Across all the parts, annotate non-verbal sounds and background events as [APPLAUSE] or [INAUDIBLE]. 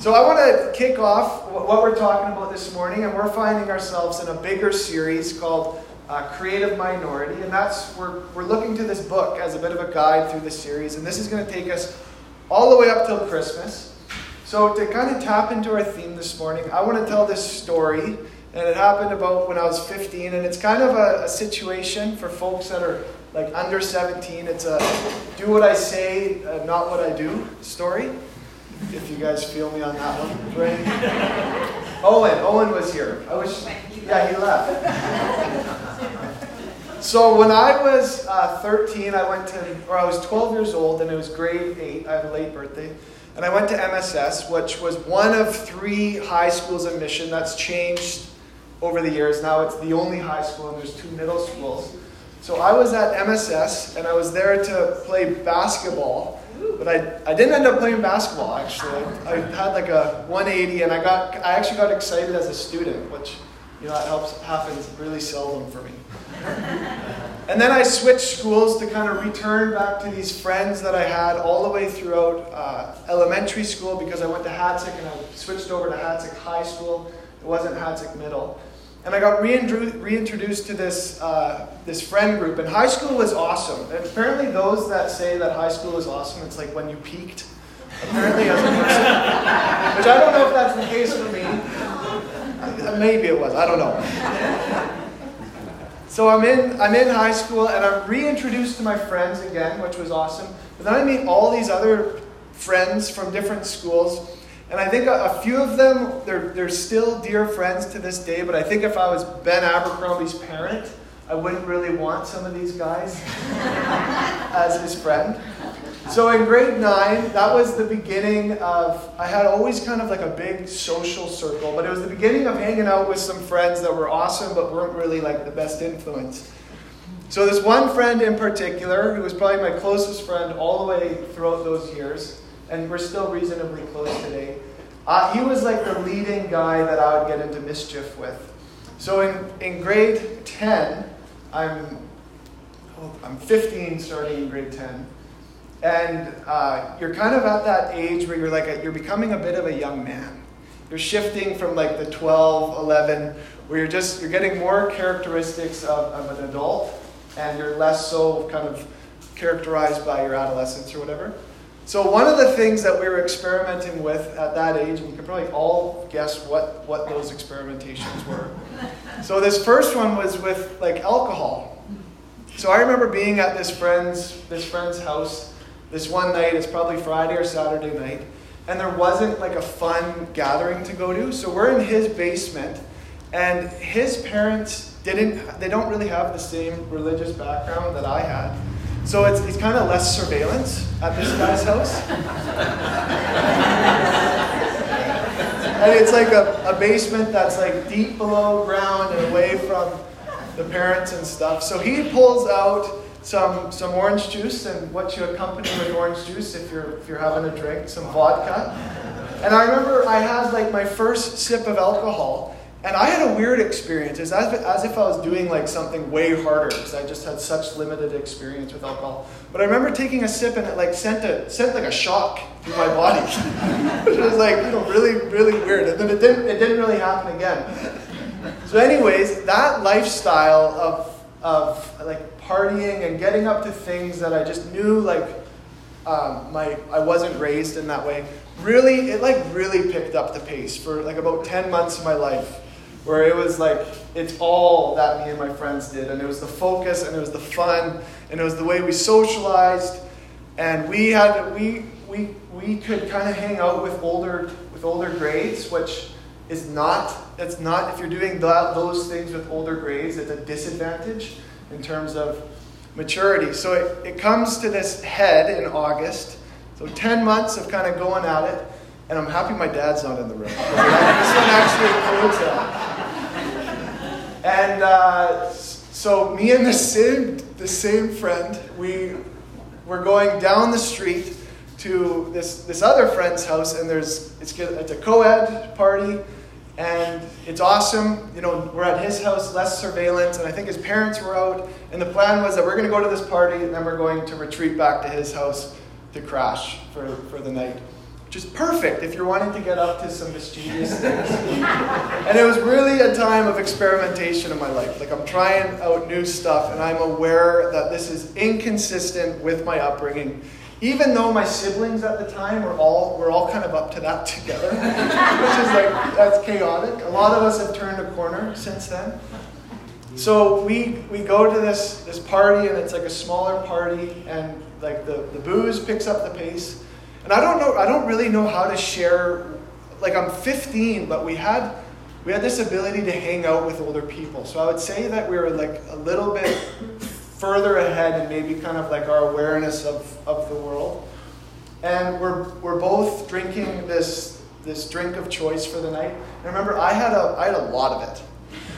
So I want to kick off what we're talking about this morning, and we're finding ourselves in a bigger series called uh, Creative Minority, and that's we're we're looking to this book as a bit of a guide through the series, and this is going to take us all the way up till Christmas. So to kind of tap into our theme this morning, I want to tell this story, and it happened about when I was 15, and it's kind of a, a situation for folks that are like under 17. It's a do what I say, uh, not what I do story if you guys feel me on that one. Right? Owen, Owen was here. I wish, yeah, he left. so when I was uh, 13, I went to, or I was 12 years old, and it was grade 8. I have a late birthday. And I went to MSS, which was one of three high schools in mission that's changed over the years. Now it's the only high school, and there's two middle schools. So I was at MSS, and I was there to play basketball but I, I didn't end up playing basketball actually. I had like a 180 and I got I actually got excited as a student, which you know that helps happens really seldom for me. [LAUGHS] and then I switched schools to kind of return back to these friends that I had all the way throughout uh, elementary school because I went to Hatzic and I switched over to Hatzic High School. It wasn't Hatzic Middle. And I got reintroduced to this, uh, this friend group. And high school was awesome. And apparently, those that say that high school is awesome, it's like when you peaked, apparently, as a person. Which I don't know if that's the case for me. Maybe it was. I don't know. So I'm in, I'm in high school and I'm reintroduced to my friends again, which was awesome. But then I meet all these other friends from different schools. And I think a, a, few of them, they're, they're still dear friends to this day, but I think if I was Ben Abercrombie's parent, I wouldn't really want some of these guys [LAUGHS] as his friend. So in grade nine, that was the beginning of, I had always kind of like a big social circle, but it was the beginning of hanging out with some friends that were awesome, but weren't really like the best influence. So this one friend in particular, who was probably my closest friend all the way throughout those years, and we're still reasonably close today. Uh, he was like the leading guy that I would get into mischief with. So in, in grade 10, I'm, oh, I'm 15 starting in grade 10. And uh, you're kind of at that age where you're like, a, you're becoming a bit of a young man. You're shifting from like the 12, 11, where you're just, you're getting more characteristics of, of an adult and you're less so kind of characterized by your adolescence or whatever. So one of the things that we were experimenting with at that age, and you can probably all guess what, what those experimentations were. So this first one was with like alcohol. So I remember being at this friend's this friend's house this one night, it's probably Friday or Saturday night, and there wasn't like a fun gathering to go to. So we're in his basement, and his parents didn't they don't really have the same religious background that I had. So it's, it's kind of less surveillance at this guy's house. and it's like a, a basement that's like deep below ground and away from the parents and stuff. So he pulls out some, some orange juice and what you accompany with orange juice if you're, if you're having a drink, some vodka. And I remember I had like my first sip of alcohol and I had a weird experience. It's as, as if I was doing like something way harder because I just had such limited experience with alcohol. But I remember taking a sip and it like sent a sent like a shock through my body, [LAUGHS] which was like you know really really weird. And then it didn't it didn't really happen again. So, anyways, that lifestyle of of like partying and getting up to things that I just knew like um, my I wasn't raised in that way. Really, it like really picked up the pace for like about ten months of my life where it was like it's all that me and my friends did. And it was the focus and it was the fun and it was the way we socialized. And we had we we we could kind of hang out with older with older grades which is not it's not if you're doing that, those things with older grades it's a disadvantage in terms of maturity. So it, it comes to this head in august. So 10 months of kind of going at it and i'm happy my dad's not in the room. [LAUGHS] This one actually includes that and uh, so me and the same the same friend, we were going down the street to this this other friend's house, and there's it's it's a co-ed party, and it's awesome. You know, we're at his house, less surveillance, and I think his parents were out. And the plan was that we're going to go to this party, and then we're going to retreat back to his house to crash for, for the night. Which is perfect if you're wanting to get up to some mischievous things. and it was really a time of experimentation in my life. Like I'm trying out new stuff, and I'm aware that this is inconsistent with my upbringing. Even though my siblings at the time were all were all kind of up to that [LAUGHS] together, which is like that's chaotic. A lot of us have turned a corner since then. So we we go to this this party and it's like a smaller party and like the, the booze picks up the pace and I don't know, I don't really know how to share. Like I'm 15, but we had we had this ability to hang out with older people. So I would say that we were like a little bit further ahead and maybe kind of like our awareness of, of the world. And we're, we're both drinking this, this drink of choice for the night. And remember, I had a, I had a lot of it.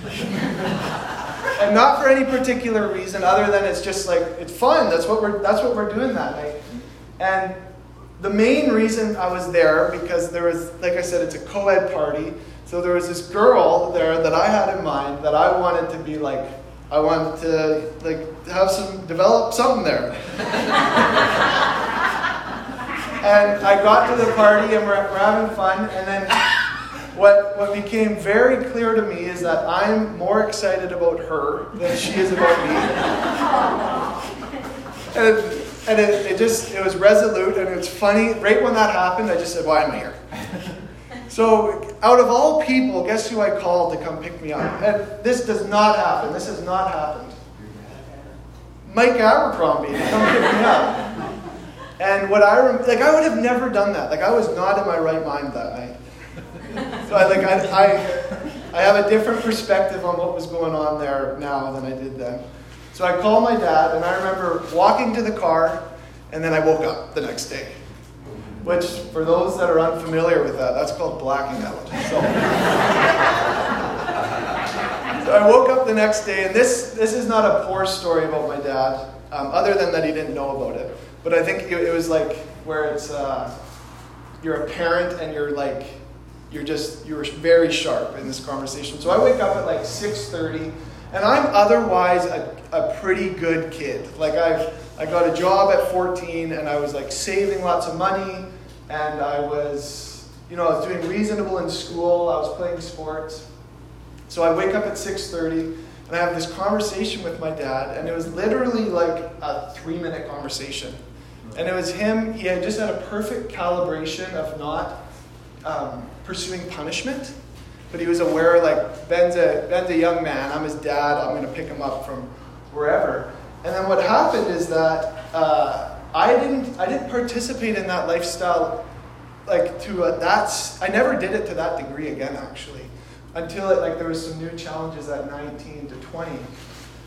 [LAUGHS] and not for any particular reason other than it's just like, it's fun. That's what we're, that's what we're doing that night. And the main reason I was there because there was, like I said, it's a co-ed party. So there was this girl there that I had in mind that I wanted to be like, I wanted to like have some develop something there. [LAUGHS] and I got to the party and we're, we're having fun, and then what what became very clear to me is that I'm more excited about her than she is about me. [LAUGHS] and and it, it just, it was resolute and it's funny. Right when that happened, I just said, why am I here? [LAUGHS] So, out of all people, guess who I called to come pick me up? And this does not happen. This has not happened. Mike Abercrombie to come pick me up. And what I rem- like, I would have never done that. Like, I was not in my right mind that night. So, I like, I, I, I have a different perspective on what was going on there now than I did then. So I called my dad, and I remember walking to the car, and then I woke up the next day. Which, for those that are unfamiliar with that, that's called blacking out. So, [LAUGHS] so I woke up the next day, and this, this is not a poor story about my dad, um, other than that he didn't know about it. But I think it, it was like where it's uh, you're a parent and you're like you're just you're very sharp in this conversation. So I wake up at like 6:30 and I'm otherwise a, a pretty good kid. Like I've I got a job at 14 and I was like saving lots of money and I was you know I was doing reasonable in school. I was playing sports. So I wake up at 6:30 and I have this conversation with my dad and it was literally like a 3-minute conversation. And it was him, he had just had a perfect calibration of not um, pursuing punishment but he was aware, like, Ben's a, Ben's a young man. I'm his dad. I'm going to pick him up from wherever. And then what happened is that uh, I, didn't, I didn't participate in that lifestyle, like, to a, that's, I never did it to that degree again, actually, until it, like, there was some new challenges at 19 to 20.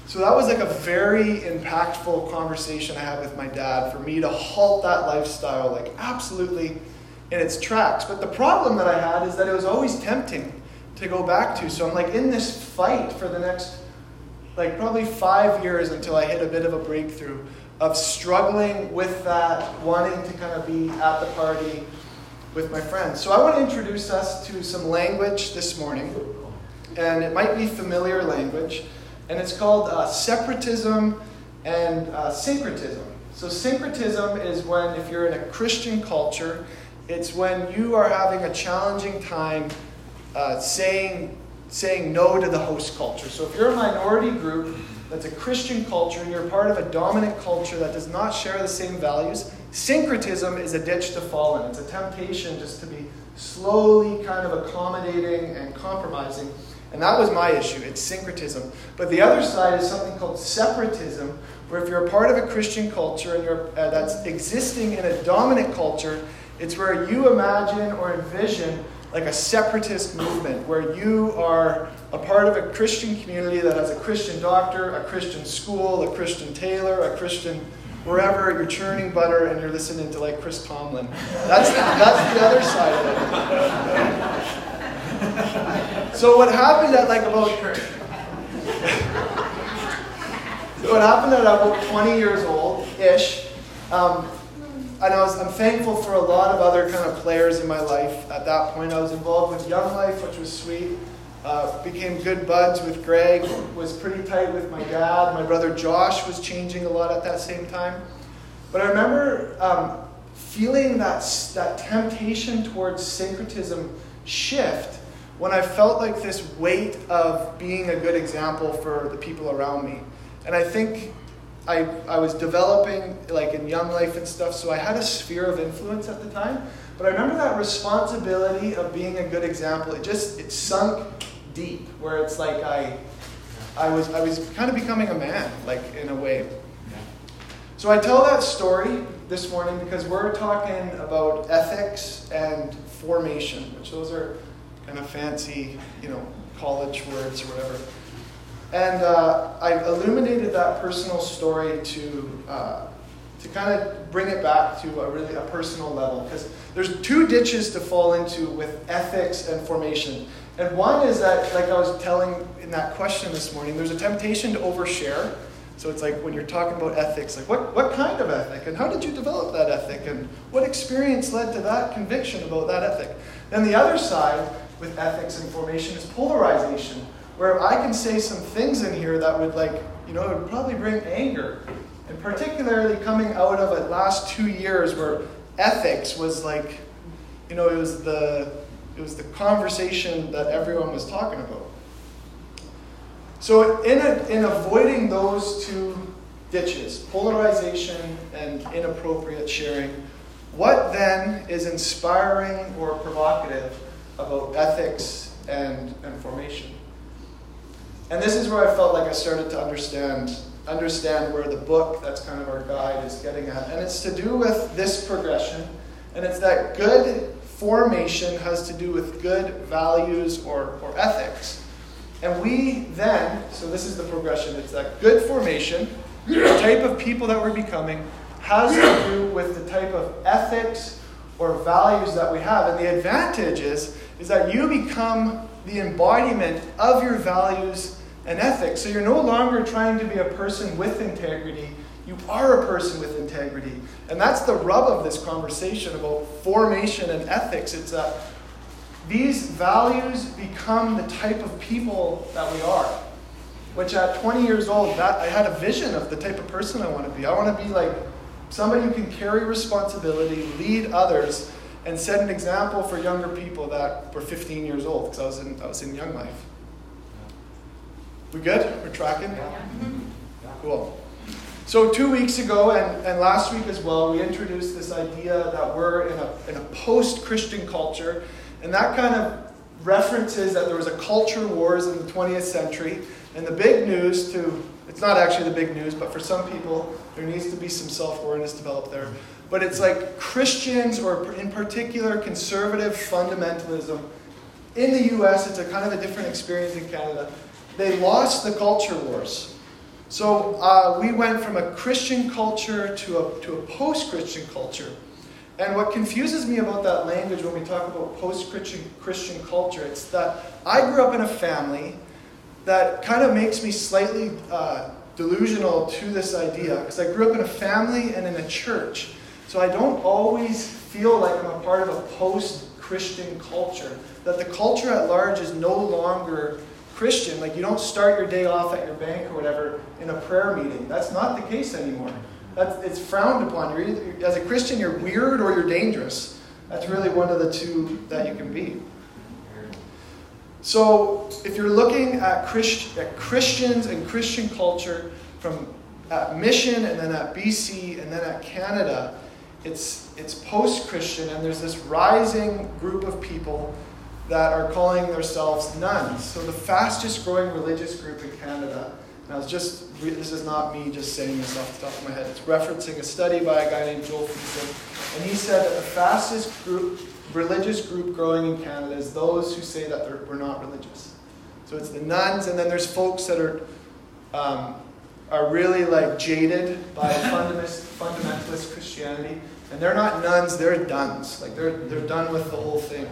So that was like a very impactful conversation I had with my dad for me to halt that lifestyle, like, absolutely in its tracks. But the problem that I had is that it was always tempting to go back to. So I'm like in this fight for the next, like probably five years until I hit a bit of a breakthrough of struggling with that, wanting to kind of be at the party with my friends. So I want to introduce us to some language this morning, and it might be familiar language, and it's called uh, separatism and uh, syncretism. So syncretism is when, if you're in a Christian culture, it's when you are having a challenging time uh, saying, saying no to the host culture. So if you're a minority group that's a Christian culture and you're part of a dominant culture that does not share the same values, syncretism is a ditch to fall in. It's a temptation just to be slowly kind of accommodating and compromising. And that was my issue. It's syncretism. But the other side is something called separatism, where if you're a part of a Christian culture and you're, uh, that's existing in a dominant culture, it's where you imagine or envision like a separatist movement where you are a part of a Christian community that has a Christian doctor, a Christian school, a Christian tailor, a Christian wherever you're churning butter and you're listening to like Chris Tomlin. That's the, that's the other side of it. so what happened at like about [LAUGHS] what happened at about 20 years old ish. Um, and I was, I'm thankful for a lot of other kind of players in my life at that point. I was involved with Young Life, which was sweet. Uh, became good buds with Greg, was pretty tight with my dad. My brother Josh was changing a lot at that same time. But I remember um, feeling that, that temptation towards syncretism shift when I felt like this weight of being a good example for the people around me. And I think I, I was developing like in young life and stuff, so I had a sphere of influence at the time. But I remember that responsibility of being a good example. It just it sunk deep, where it's like I, I was I was kind of becoming a man, like in a way. So I tell that story this morning because we're talking about ethics and formation, which those are kind of fancy, you know, college words or whatever. And uh, I illuminated that personal story to uh, to kind of bring it back to a really a personal level because there's two ditches to fall into with ethics and formation. And one is that, like I was telling in that question this morning, there's a temptation to overshare. So it's like when you're talking about ethics, like what, what kind of ethic? And how did you develop that ethic? And what experience led to that conviction about that ethic? Then the other side with ethics and formation is polarization, where I can say some things in here that would like, you know, it would probably bring anger. And particularly coming out of the last two years where ethics was like, you know, it was the it was the conversation that everyone was talking about. So in, a, in avoiding those two ditches, polarization and inappropriate sharing, what then is inspiring or provocative about ethics and, and formation? And this is where I felt like I started to understand understand where the book that's kind of our guide is getting at. And it's to do with this progression, and it's that good formation has to do with good values or, or ethics. And we then, so this is the progression, it's that good formation, the type of people that we're becoming, has to do with the type of ethics or values that we have. And the advantage is, is that you become the embodiment of your values and ethics. So you're no longer trying to be a person with integrity, you are a person with integrity. And that's the rub of this conversation about formation and ethics. It's that these values become the type of people that we are. Which at 20 years old, that I had a vision of the type of person I want to be. I want to be like somebody who can carry responsibility, lead others, and set an example for younger people that were 15 years old, because I was in I was in young life. We good? We're tracking? Yeah. Cool. So, two weeks ago and, and last week as well, we introduced this idea that we're in a, in a post Christian culture. And that kind of references that there was a culture wars in the 20th century. And the big news to, it's not actually the big news, but for some people, there needs to be some self awareness developed there. But it's like Christians, or in particular, conservative fundamentalism. In the US, it's a kind of a different experience in Canada they lost the culture wars. So uh, we went from a Christian culture to a, to a post Christian culture. And what confuses me about that language when we talk about post Christian culture, it's that I grew up in a family that kind of makes me slightly uh, delusional to this idea because I grew up in a family and in a church. So I don't always feel like I'm a part of a post Christian culture. That the culture at large is no longer Christian, like you don't start your day off at your bank or whatever in a prayer meeting. That's not the case anymore. That's, it's frowned upon. You're either, as a Christian, you're weird or you're dangerous. That's really one of the two that you can be. So, if you're looking at, Christ, at Christians and Christian culture from at Mission and then at BC and then at Canada, it's, it's post Christian, and there's this rising group of people that are calling themselves nones. So, the fastest growing religious group in Canada. And I was just, this is not me just saying this off the top of my head. It's referencing a study by a guy named Joel Thiessen. And he said that the fastest group, religious group growing in Canada is those who say that we're not religious. So it's the nones, and then there's folks that are, um, are really like jaded by [LAUGHS] fundamentalist, fundamentalist Christianity. And they're not nones, they're dones. Like they're, they're done with the whole thing.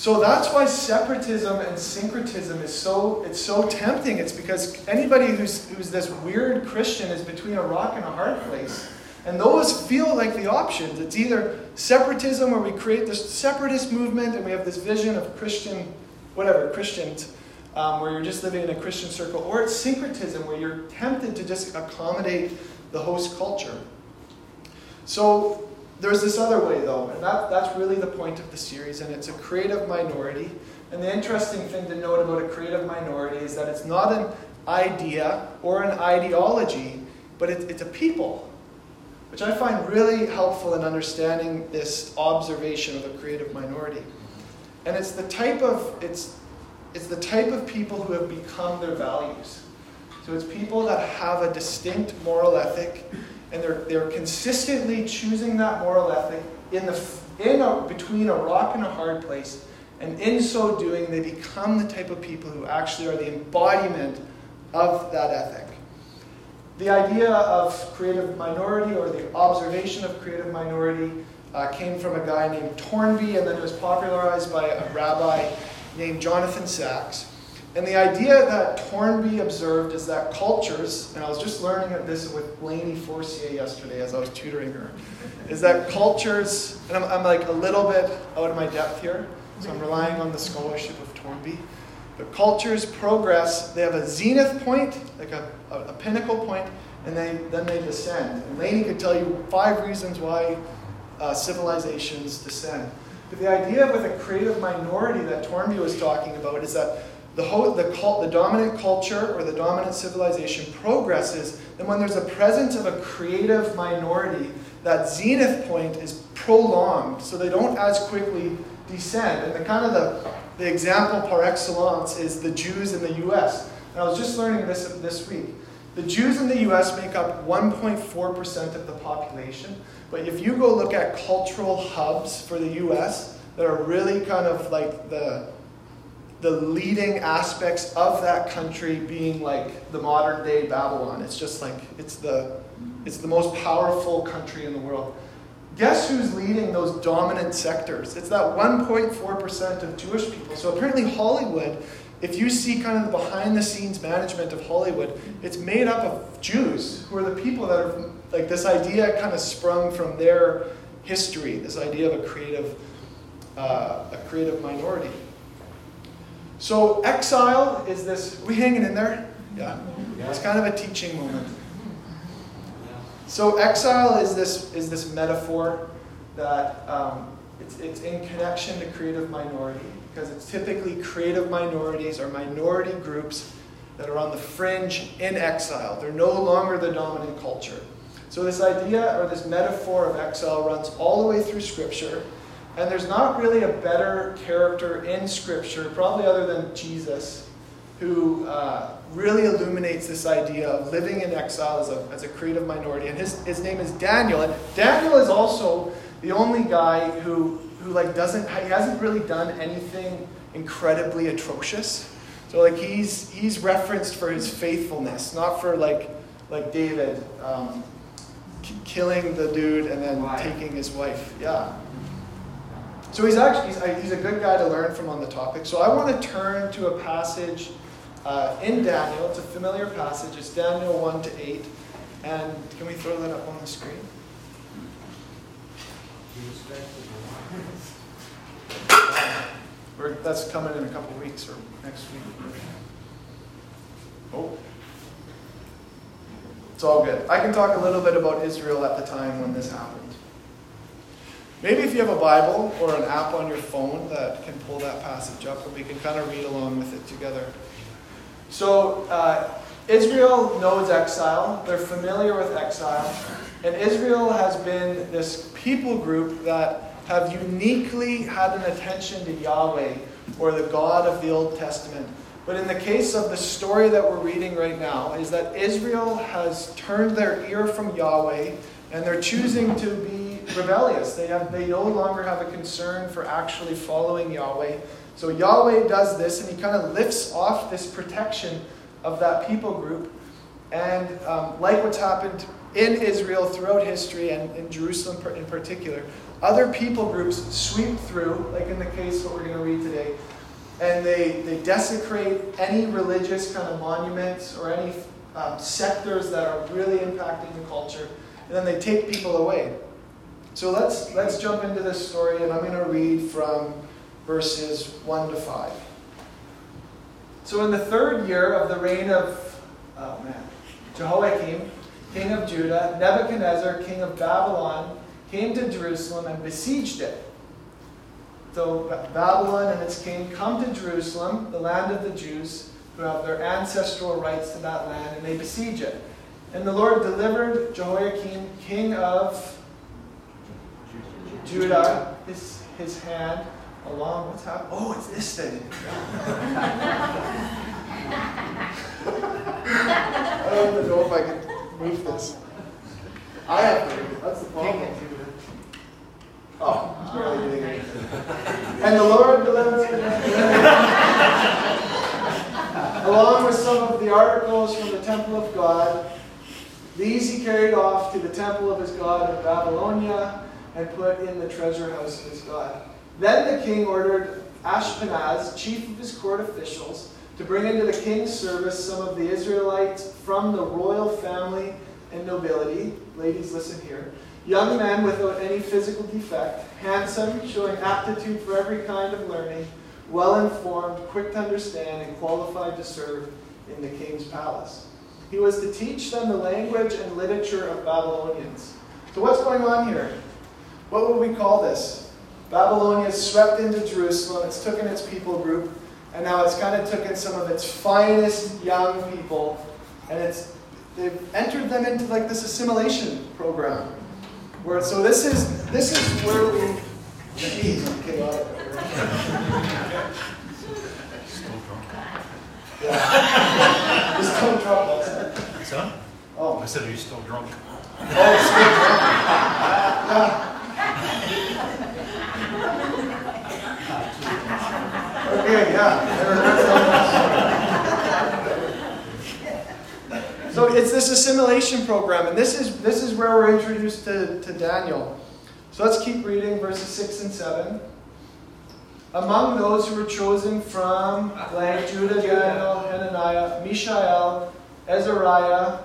So that's why separatism and syncretism is so it's so tempting. It's because anybody who's who's this weird Christian is between a rock and a hard place. And those feel like the options. It's either separatism where we create this separatist movement and we have this vision of Christian, whatever, Christians, um, where you're just living in a Christian circle, or it's syncretism where you're tempted to just accommodate the host culture. So there's this other way, though, and that, that's really the point of the series, and it's a creative minority. And the interesting thing to note about a creative minority is that it's not an idea or an ideology, but it, it's a people, which I find really helpful in understanding this observation of a creative minority. And it's the type of it's it's the type of people who have become their values. So it's people that have a distinct moral ethic, and they're they're consistently choosing that moral ethic in the in a, between a rock and a hard place. And in so doing, they become the type of people who actually are the embodiment of that ethic. The idea of creative minority or the observation of creative minority uh, came from a guy named Toynbee, and then it was popularized by a rabbi named Jonathan Sacks. And the idea that Toynbee observed is that cultures, and I was just learning this with Blaney Forcier yesterday as I was tutoring her, is that cultures, and I'm, I'm like a little bit out of my depth here, so I'm relying on the scholarship of Toynbee. But cultures progress, they have a zenith point, like a, a, a pinnacle point, and they, then they descend. And Laney could tell you five reasons why uh, civilizations descend. But the idea with a creative minority that Toynbee was talking about is that the, whole, the, cult, the dominant culture or the dominant civilization progresses, then when there's a presence of a creative minority, that zenith point is prolonged so they don't as quickly descend. And the kind of the, the example par excellence is the Jews in the US. And I was just learning this this week. The Jews in the US make up 1.4% of the population, but if you go look at cultural hubs for the US that are really kind of like the the leading aspects of that country being like the modern day Babylon. It's just like it's the it's the most powerful country in the world. Guess who's leading those dominant sectors? It's that 1.4% of Jewish people. So apparently Hollywood if you see kind of the behind the scenes management of Hollywood, it's made up of Jews who are the people that are like this idea kind of sprung from their history, this idea of a creative, uh, a creative minority. So exile is this. We hanging in there? Yeah. It's kind of a teaching moment. So exile is this is this metaphor that um, it's, it's in connection to creative minority because it's typically creative minorities or minority groups that are on the fringe in exile. They're no longer the dominant culture. So, this idea or this metaphor of exile runs all the way through Scripture, and there's not really a better character in Scripture, probably other than Jesus, who uh, really illuminates this idea of living in exile as a, as a creative minority. And his, his name is Daniel. And Daniel is also the only guy who who like doesn't he hasn't really done anything incredibly atrocious. So like he's he's referenced for his faithfulness, not for like like David um, killing the dude and then taking his wife. Yeah. So he's actually he's, he's, a good guy to learn from on the topic. So I want to turn to a passage uh, in Daniel. It's a familiar passage. It's Daniel one to eight. And can we throw that up on the screen? Or that's coming in a couple weeks or next week. Oh. It's all good. I can talk a little bit about Israel at the time when this happened. Maybe if you have a Bible or an app on your phone that can pull that passage up and we can kind of read along with it together. So, uh, Israel knows exile, they're familiar with exile, and Israel has been this people group that have uniquely had an attention to Yahweh or the God of the Old Testament. But in the case of the story that we're reading right now, is that Israel has turned their ear from Yahweh and they're choosing to be rebellious. They, have, they no longer have a concern for actually following Yahweh. So Yahweh does this and he kind of lifts off this protection of that people group. And um, like what's happened in Israel throughout history and in Jerusalem in particular, other people groups sweep through, like in the case what we're going to read today, and they, they desecrate any religious kind of monuments or any um, sectors that are really impacting the culture, and then they take people away. So let's, let's jump into this story, and I'm going to read from verses 1 to 5. So in the third year of the reign of, oh man, Jehoiakim, king of Judah, Nebuchadnezzar, king of Babylon, came to Jerusalem and besieged it. So Babylon and its king come to Jerusalem, the land of the Jews, who have their ancestral rights to that land, and they besiege it. And the Lord delivered Jehoiakim, king of Judah, his, his hand along. What's happening? Oh, it's this thing. [LAUGHS] I don't even know if I can move this. I have to move it. That's the problem. Oh, it's barely doing anything. And the Lord delivered [LAUGHS] along with some of the articles from the temple of God. These he carried off to the temple of his God in Babylonia and put in the treasure house of his God. Then the king ordered Ashpenaz, chief of his court officials, to bring into the king's service some of the Israelites from the royal family and nobility. Ladies, listen here. Young men without any physical defect, handsome, showing aptitude for every kind of learning, well informed, quick to understand, and qualified to serve in the king's palace. He was to teach them the language and literature of Babylonians. So, what's going on here? What would we call this? Babylonia swept into Jerusalem, it's taken its people group, and now it's kind of taken some of its finest young people, and it's they've entered them into like this assimilation program. Where so this is this is where we geez, [LAUGHS] Yeah. Just don't drop us. Son? Oh. I said, are you still drunk? Oh, still drunk. Yeah. [LAUGHS] Okay, yeah. So it's this assimilation program, and this is this is where we're introduced to, to Daniel. So let's keep reading verses 6 and 7. Among those who were chosen from blank Judah, Daniel, Hananiah, Mishael, Azariah,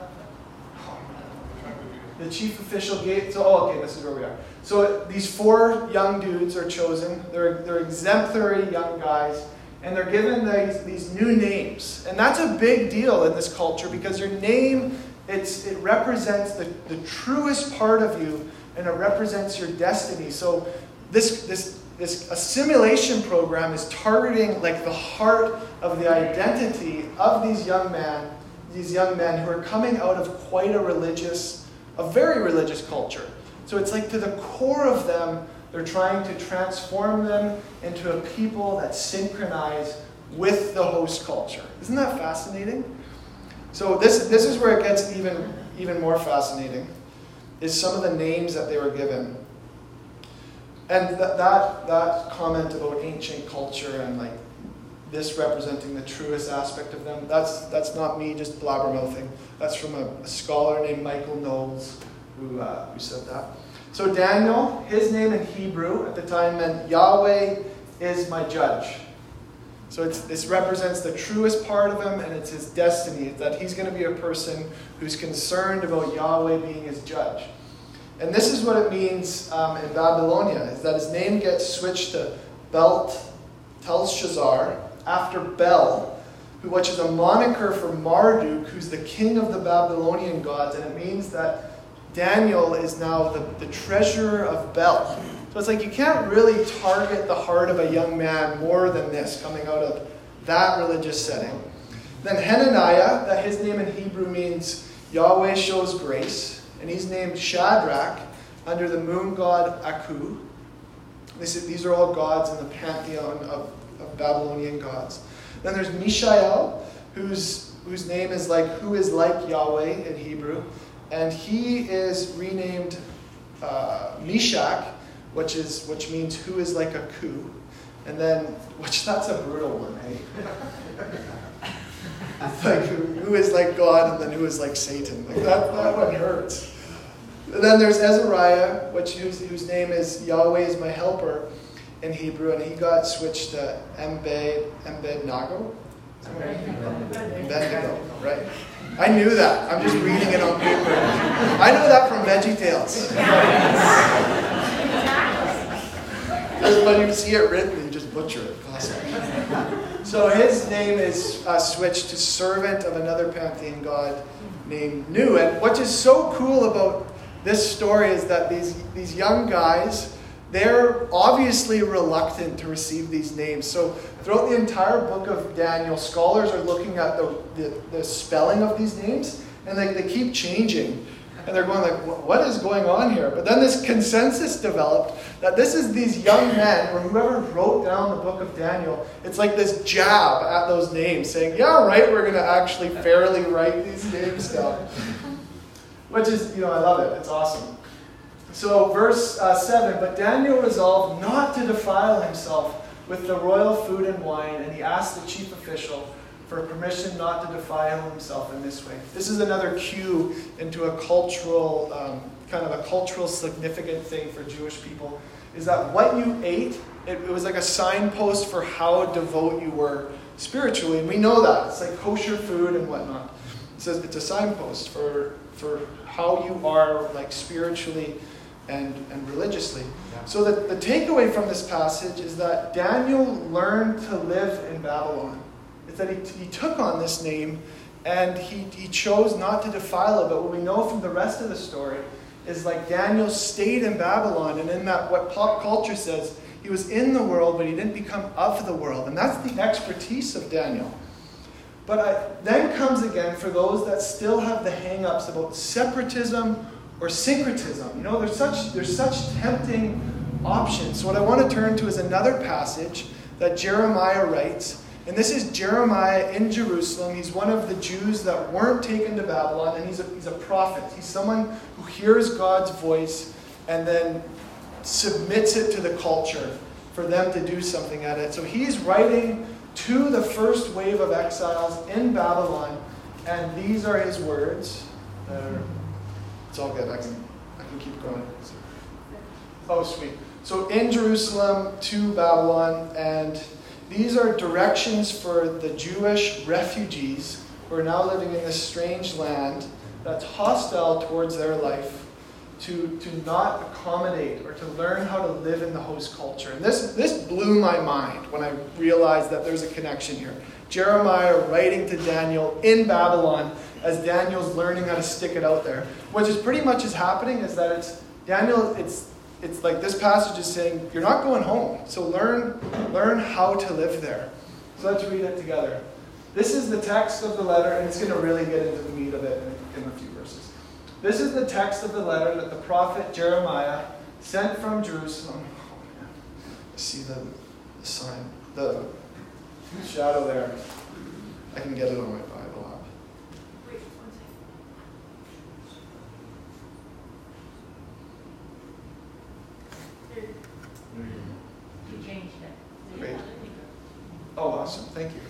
the chief official gate. So, oh, okay, this is where we are. So these four young dudes are chosen. They're, they're exemplary young guys. And they're given these, these new names. And that's a big deal in this culture because your name, it's, it represents the, the truest part of you and it represents your destiny. So this, this, this assimilation program is targeting like the heart of the identity of these young men, these young men who are coming out of quite a religious, a very religious culture. So it's like to the core of them, they're trying to transform them into a people that synchronize with the host culture. Isn't that fascinating? So this, this is where it gets even, even more fascinating, is some of the names that they were given. And that, that, that comment about ancient culture and like this representing the truest aspect of them, that's, that's not me just blabbermouthing. That's from a, a scholar named Michael Knowles who, uh, who said that. So Daniel, his name in Hebrew at the time meant Yahweh is my judge. So this represents the truest part of him, and it's his destiny that he's going to be a person who's concerned about Yahweh being his judge. And this is what it means um, in Babylonia, is that his name gets switched to Belt Telshazzar after Bel, who, which is a moniker for Marduk, who's the king of the Babylonian gods, and it means that Daniel is now the, the treasurer of Bel. So it's like you can't really target the heart of a young man more than this coming out of that religious setting. Then Hananiah, that his name in Hebrew means Yahweh shows grace, and he's named Shadrach under the moon god Aku. These are all gods in the pantheon of, of Babylonian gods. Then there's Mishael, whose, whose name is like who is like Yahweh in Hebrew and he is renamed uh, Meshach, which is which means who is like a coup, and then [LAUGHS] which that's a brutal one, hey. [LAUGHS] like who, who is like God, and then who is like Satan. Like that that one hurts. And then there's Azariah, which whose, whose name is Yahweh is my helper in Hebrew, and he got switched to Embed Embednago. Abednego, right? I knew that. I'm just reading it on paper. I know that from Veggie Tales. Because when you see it written, you just butcher it. So his name is uh, switched to servant of another pantheon god named Nu. And what is so cool about this story is that these, these young guys, they're obviously reluctant to receive these names. So throughout the entire book of Daniel, scholars are looking at the, the, the spelling of these names, and they, they keep changing and they're going like, what is going on here? But then this consensus developed that this is these young men, or whoever wrote down the book of Daniel, it's like this jab at those names, saying, yeah, right, we're going to actually fairly write these names down. [LAUGHS] Which is, you know, I love it. It's awesome. So, verse uh, 7 But Daniel resolved not to defile himself with the royal food and wine, and he asked the chief official, for permission not to defile himself in this way. This is another cue into a cultural, um, kind of a cultural significant thing for Jewish people, is that what you ate, it, it was like a signpost for how devout you were spiritually. And we know that. It's like kosher food and whatnot. It says it's a signpost for, for how you are like spiritually and, and religiously. Yeah. So the, the takeaway from this passage is that Daniel learned to live in Babylon It's that he, he took on this name and he, he chose not to defile it. But what we know from the rest of the story is like Daniel stayed in Babylon, and in that, what pop culture says, he was in the world, but he didn't become of the world. And that's the expertise of Daniel. But I, then comes again for those that still have the hang ups about separatism or syncretism. You know, there's such, there's such tempting options. So, what I want to turn to is another passage that Jeremiah writes and this is Jeremiah in Jerusalem. He's one of the Jews that weren't taken to Babylon, and he's a, he's a prophet. He's someone who hears God's voice and then submits it to the culture for them to do something at it. So he's writing to the first wave of exiles in Babylon, and these are his words. It's all good. I can, I can keep going. Oh, sweet. So in Jerusalem to Babylon, and these are directions for the Jewish refugees who are now living in this strange land that's hostile towards their life to, to not accommodate or to learn how to live in the host culture. And this, this blew my mind when I realized that there's a connection here. Jeremiah writing to Daniel in Babylon as Daniel's learning how to stick it out there. What is pretty much is happening is that it's Daniel, it's it's like this passage is saying, you're not going home. So learn, learn how to live there. So let's read it together. This is the text of the letter, and it's going to really get into the meat of it in, in a few verses. This is the text of the letter that the prophet Jeremiah sent from Jerusalem. Oh, man. See the, the sign, the shadow there. I can get it on my Oh, awesome. Thank you.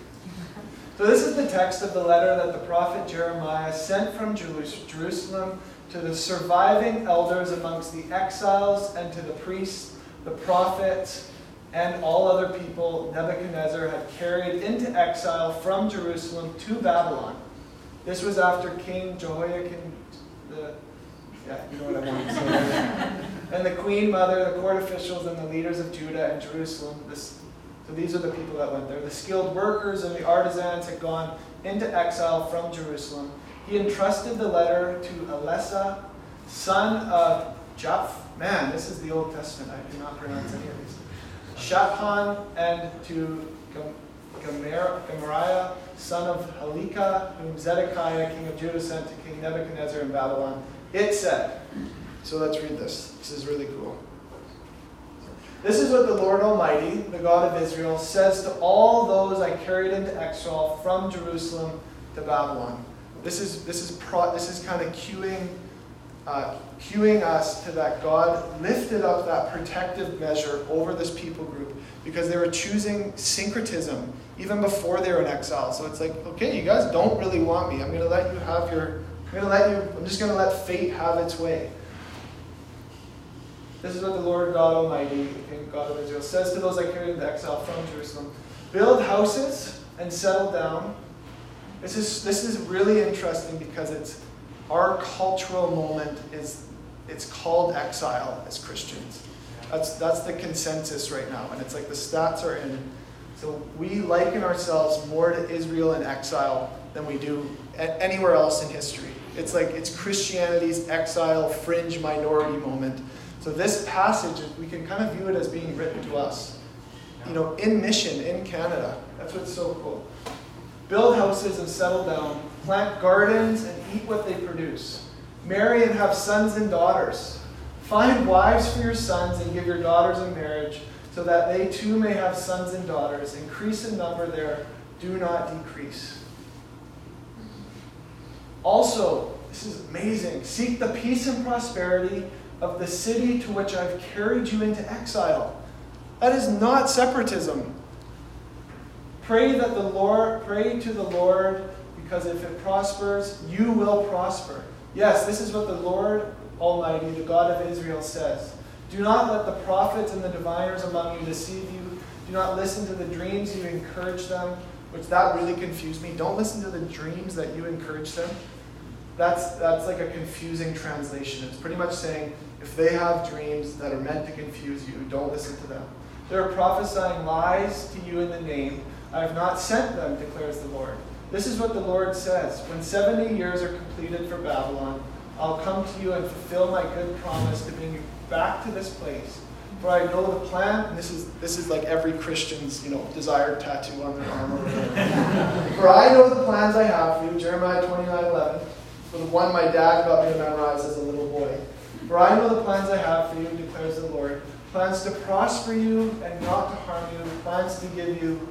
So, this is the text of the letter that the prophet Jeremiah sent from Jerusalem to the surviving elders amongst the exiles and to the priests, the prophets, and all other people Nebuchadnezzar had carried into exile from Jerusalem to Babylon. This was after King Jehoiakim, the yeah, you know what I want to say. and the queen mother, the court officials, and the leaders of Judah and Jerusalem, this so these are the people that went there. The skilled workers and the artisans had gone into exile from Jerusalem. He entrusted the letter to Elasah, son of Japh. Man, this is the Old Testament. I cannot pronounce any of these. Shaphan, and to Gemariah, son of Halika, whom Zedekiah, king of Judah, sent to King Nebuchadnezzar in Babylon. It said, so let's read this. This is really cool. This is what the Lord Almighty, the God of Israel, says to all those I carried into exile from Jerusalem to Babylon. This is, this is, pro, this is kind of cueing, uh, cueing us to that God lifted up that protective measure over this people group because they were choosing syncretism even before they were in exile. So it's like, okay, you guys don't really want me. I'm going to let you have your, I'm going to let you, I'm just going to let fate have its way. This is what the Lord God Almighty, God of Israel, says to those I carried into exile from Jerusalem Build houses and settle down. This is, this is really interesting because it's our cultural moment is it's called exile as Christians. That's, that's the consensus right now. And it's like the stats are in. So we liken ourselves more to Israel in exile than we do anywhere else in history. It's like it's Christianity's exile fringe minority moment. So this passage, we can kind of view it as being written to us. You know, in mission in Canada. That's what's so cool. Build houses and settle down. Plant gardens and eat what they produce. Marry and have sons and daughters. Find wives for your sons and give your daughters in marriage, so that they too may have sons and daughters. Increase in number there, do not decrease. Also, this is amazing. Seek the peace and prosperity of the city to which I've carried you into exile. That is not separatism. Pray that the Lord, pray to the Lord, because if it prospers, you will prosper. Yes, this is what the Lord Almighty, the God of Israel, says. Do not let the prophets and the diviners among you deceive you. Do not listen to the dreams you encourage them, which that really confused me. Don't listen to the dreams that you encourage them. That's, that's like a confusing translation. It's pretty much saying if they have dreams that are meant to confuse you, don't listen to them. They're prophesying lies to you in the name. I have not sent them, declares the Lord. This is what the Lord says When 70 years are completed for Babylon, I'll come to you and fulfill my good promise to bring you back to this place. For I know the plan, and this is this is like every Christian's, you know, desired tattoo on their arm. [LAUGHS] for I know the plans I have for you, Jeremiah 29, 11. For the one my dad got me to memorize as a little boy. For I know the plans I have for you, declares the Lord. Plans to prosper you and not to harm you. Plans to give you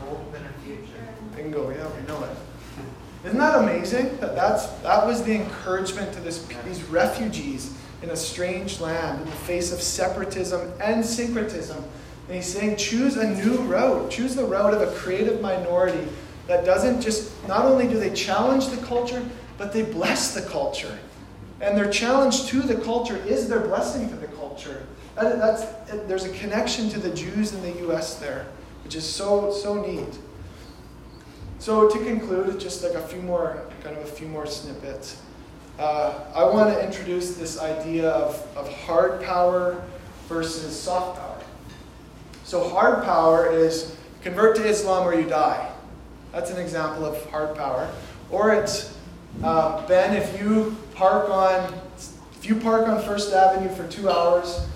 hope and a future. Bingo, yeah, we know it. Isn't that amazing? That that's that was the encouragement to this, these refugees in a strange land in the face of separatism and syncretism. And he's saying, choose a new route. Choose the route of a creative minority that doesn't just, not only do they challenge the culture, but they bless the culture. And their challenge to the culture is their blessing to the culture. That, that's, there's a connection to the Jews in the U.S. there, which is so, so neat. So to conclude, just like a few more, kind of a few more snippets. Uh, I want to introduce this idea of, of hard power versus soft power. So hard power is convert to Islam or you die. That's an example of hard power. Or it's uh, Ben, if you park on if you park on First Avenue for two hours,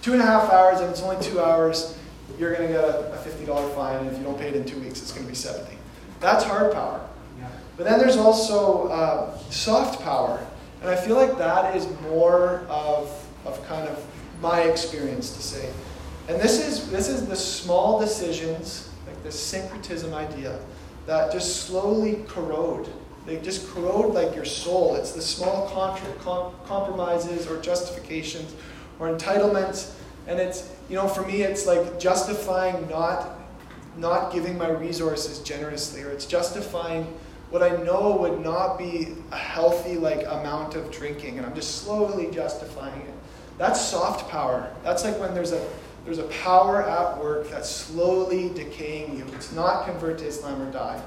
two and a half hours, and it's only two hours, you're going to get a, a $50 fine, and if you don't pay it in two weeks, it's going to be 70 that's hard power. But then there's also uh, soft power. And I feel like that is more of, of kind of my experience to say. And this is, this is the small decisions, like the syncretism idea, that just slowly corrode. They just corrode like your soul. It's the small contra- com- compromises or justifications or entitlements. And it's, you know, for me, it's like justifying not not giving my resources generously, or it's justifying what I know would not be a healthy like amount of drinking, and I'm just slowly justifying it. That's soft power. That's like when there's a there's a power at work that's slowly decaying you. It's not convert to Islam or die.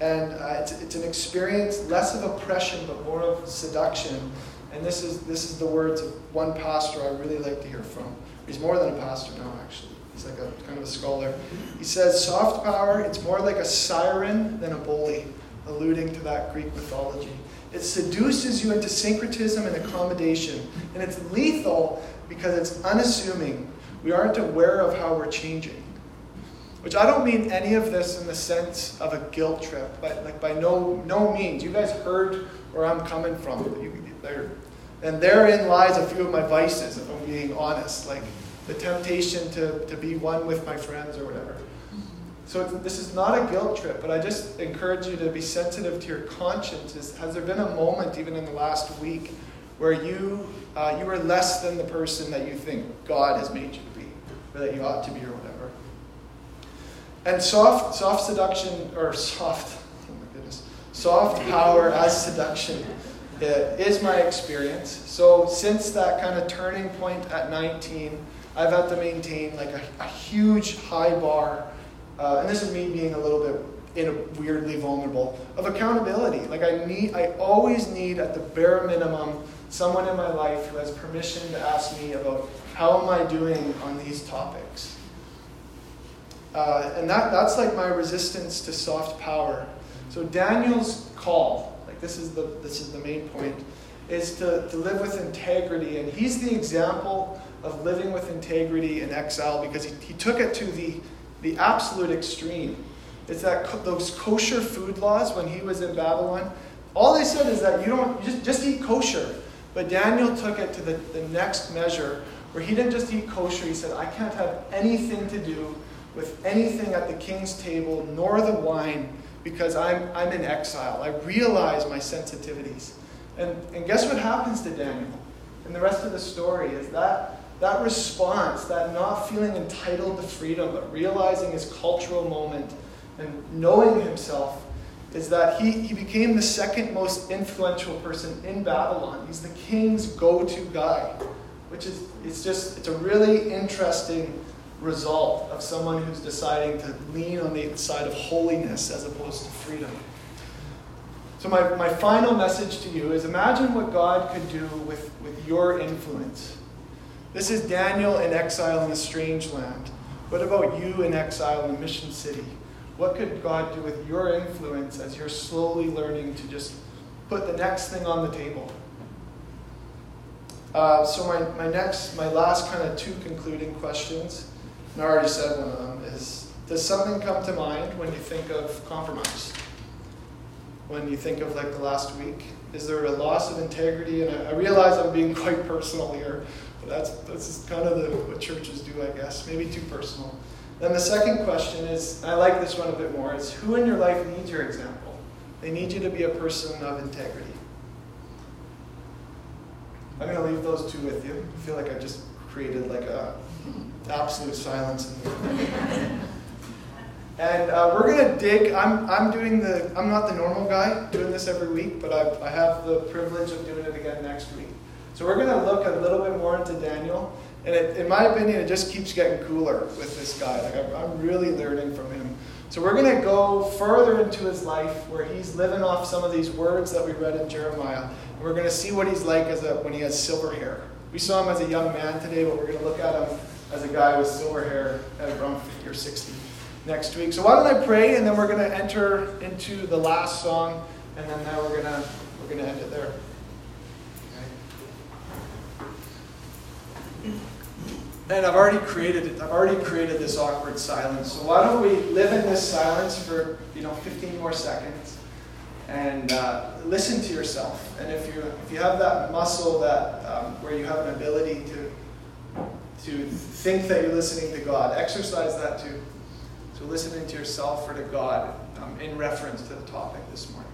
And uh, it's, it's an experience less of oppression but more of seduction. And this is, this is the words of one pastor I really like to hear from. He's more than a pastor now, actually. He's like a kind of a scholar. He says soft power, it's more like a siren than a bully, alluding to that Greek mythology. It seduces you into syncretism and accommodation, and it's lethal because it's unassuming. We aren't aware of how we're changing. Which I don't mean any of this in the sense of a guilt trip, but like by no no means. You guys heard where I'm coming from. You, and therein lies a few of my vices, if I'm being honest. Like the temptation to, to be one with my friends or whatever. So this is not a guilt trip, but I just encourage you to be sensitive to your conscience. Has there been a moment, even in the last week, where you uh, you are less than the person that you think God has made you to be, or that you ought to be, or whatever? And soft soft seduction or soft, [LAUGHS] oh my goodness, soft power as seduction uh, is my experience. So since that kind of turning point at 19 I've had to maintain like a, a huge high bar, uh, and this is me being a little bit in a weirdly vulnerable of accountability. Like I need, I always need at the bare minimum someone in my life who has permission to ask me about how am I doing on these topics. Uh, and that, that's like my resistance to soft power. So Daniel's call, like this is the, this is the main point, is to, to live with integrity. And he's the example of living with integrity in exile because he, he took it to the, the absolute extreme. It's that co- those kosher food laws when he was in Babylon. All they said is that you don't just, just eat kosher. But Daniel took it to the, the next measure where he didn't just eat kosher, he said, I can't have anything to do with anything at the king's table, nor the wine, because I'm, I'm in exile. I realize my sensitivities. And, and guess what happens to Daniel? And the rest of the story is that that response, that not feeling entitled to freedom, but realizing his cultural moment and knowing himself, is that he, he became the second most influential person in Babylon. He's the king's go to guy, which is it's just it's a really interesting result of someone who's deciding to lean on the side of holiness as opposed to freedom. So, my, my final message to you is imagine what God could do with, with your influence. This is Daniel in exile in a strange land. What about you in exile in a Mission City? What could God do with your influence as you're slowly learning to just put the next thing on the table? Uh, so my, my next, my last kind of two concluding questions, and I already said one of them, is does something come to mind when you think of compromise? When you think of like the last week? Is there a loss of integrity? And I, I realize I'm being [LAUGHS] quite personal here, but that's, that's kind of the, what churches do, I guess. Maybe too personal. Then the second question is, I like this one a bit more, is who in your life needs your example? They need you to be a person of integrity. I'm going to leave those two with you. I feel like I just created like a absolute silence. and uh, we're going to dig. I'm, I'm doing the, I'm not the normal guy doing this every week, but I, I have the privilege of doing it again next week. So we're going to look a little bit more into Daniel. And it, in my opinion, it just keeps getting cooler with this guy. Like I'm, I'm really learning from him. So we're going to go further into his life where he's living off some of these words that we read in Jeremiah. And we're going to see what he's like as a, when he has silver hair. We saw him as a young man today, but we're going to look at him as a guy with silver hair at around 50 or 60 next week. So why don't I pray, and then we're going to enter into the last song, and then now we're going to we're going to end it there. And I've already created it. I've already created this awkward silence. So why don't we live in this silence for you know 15 more seconds and uh, listen to yourself. And if you if you have that muscle that um, where you have an ability to to think that you're listening to God, exercise that too. So listening to yourself or to God um, in reference to the topic this morning.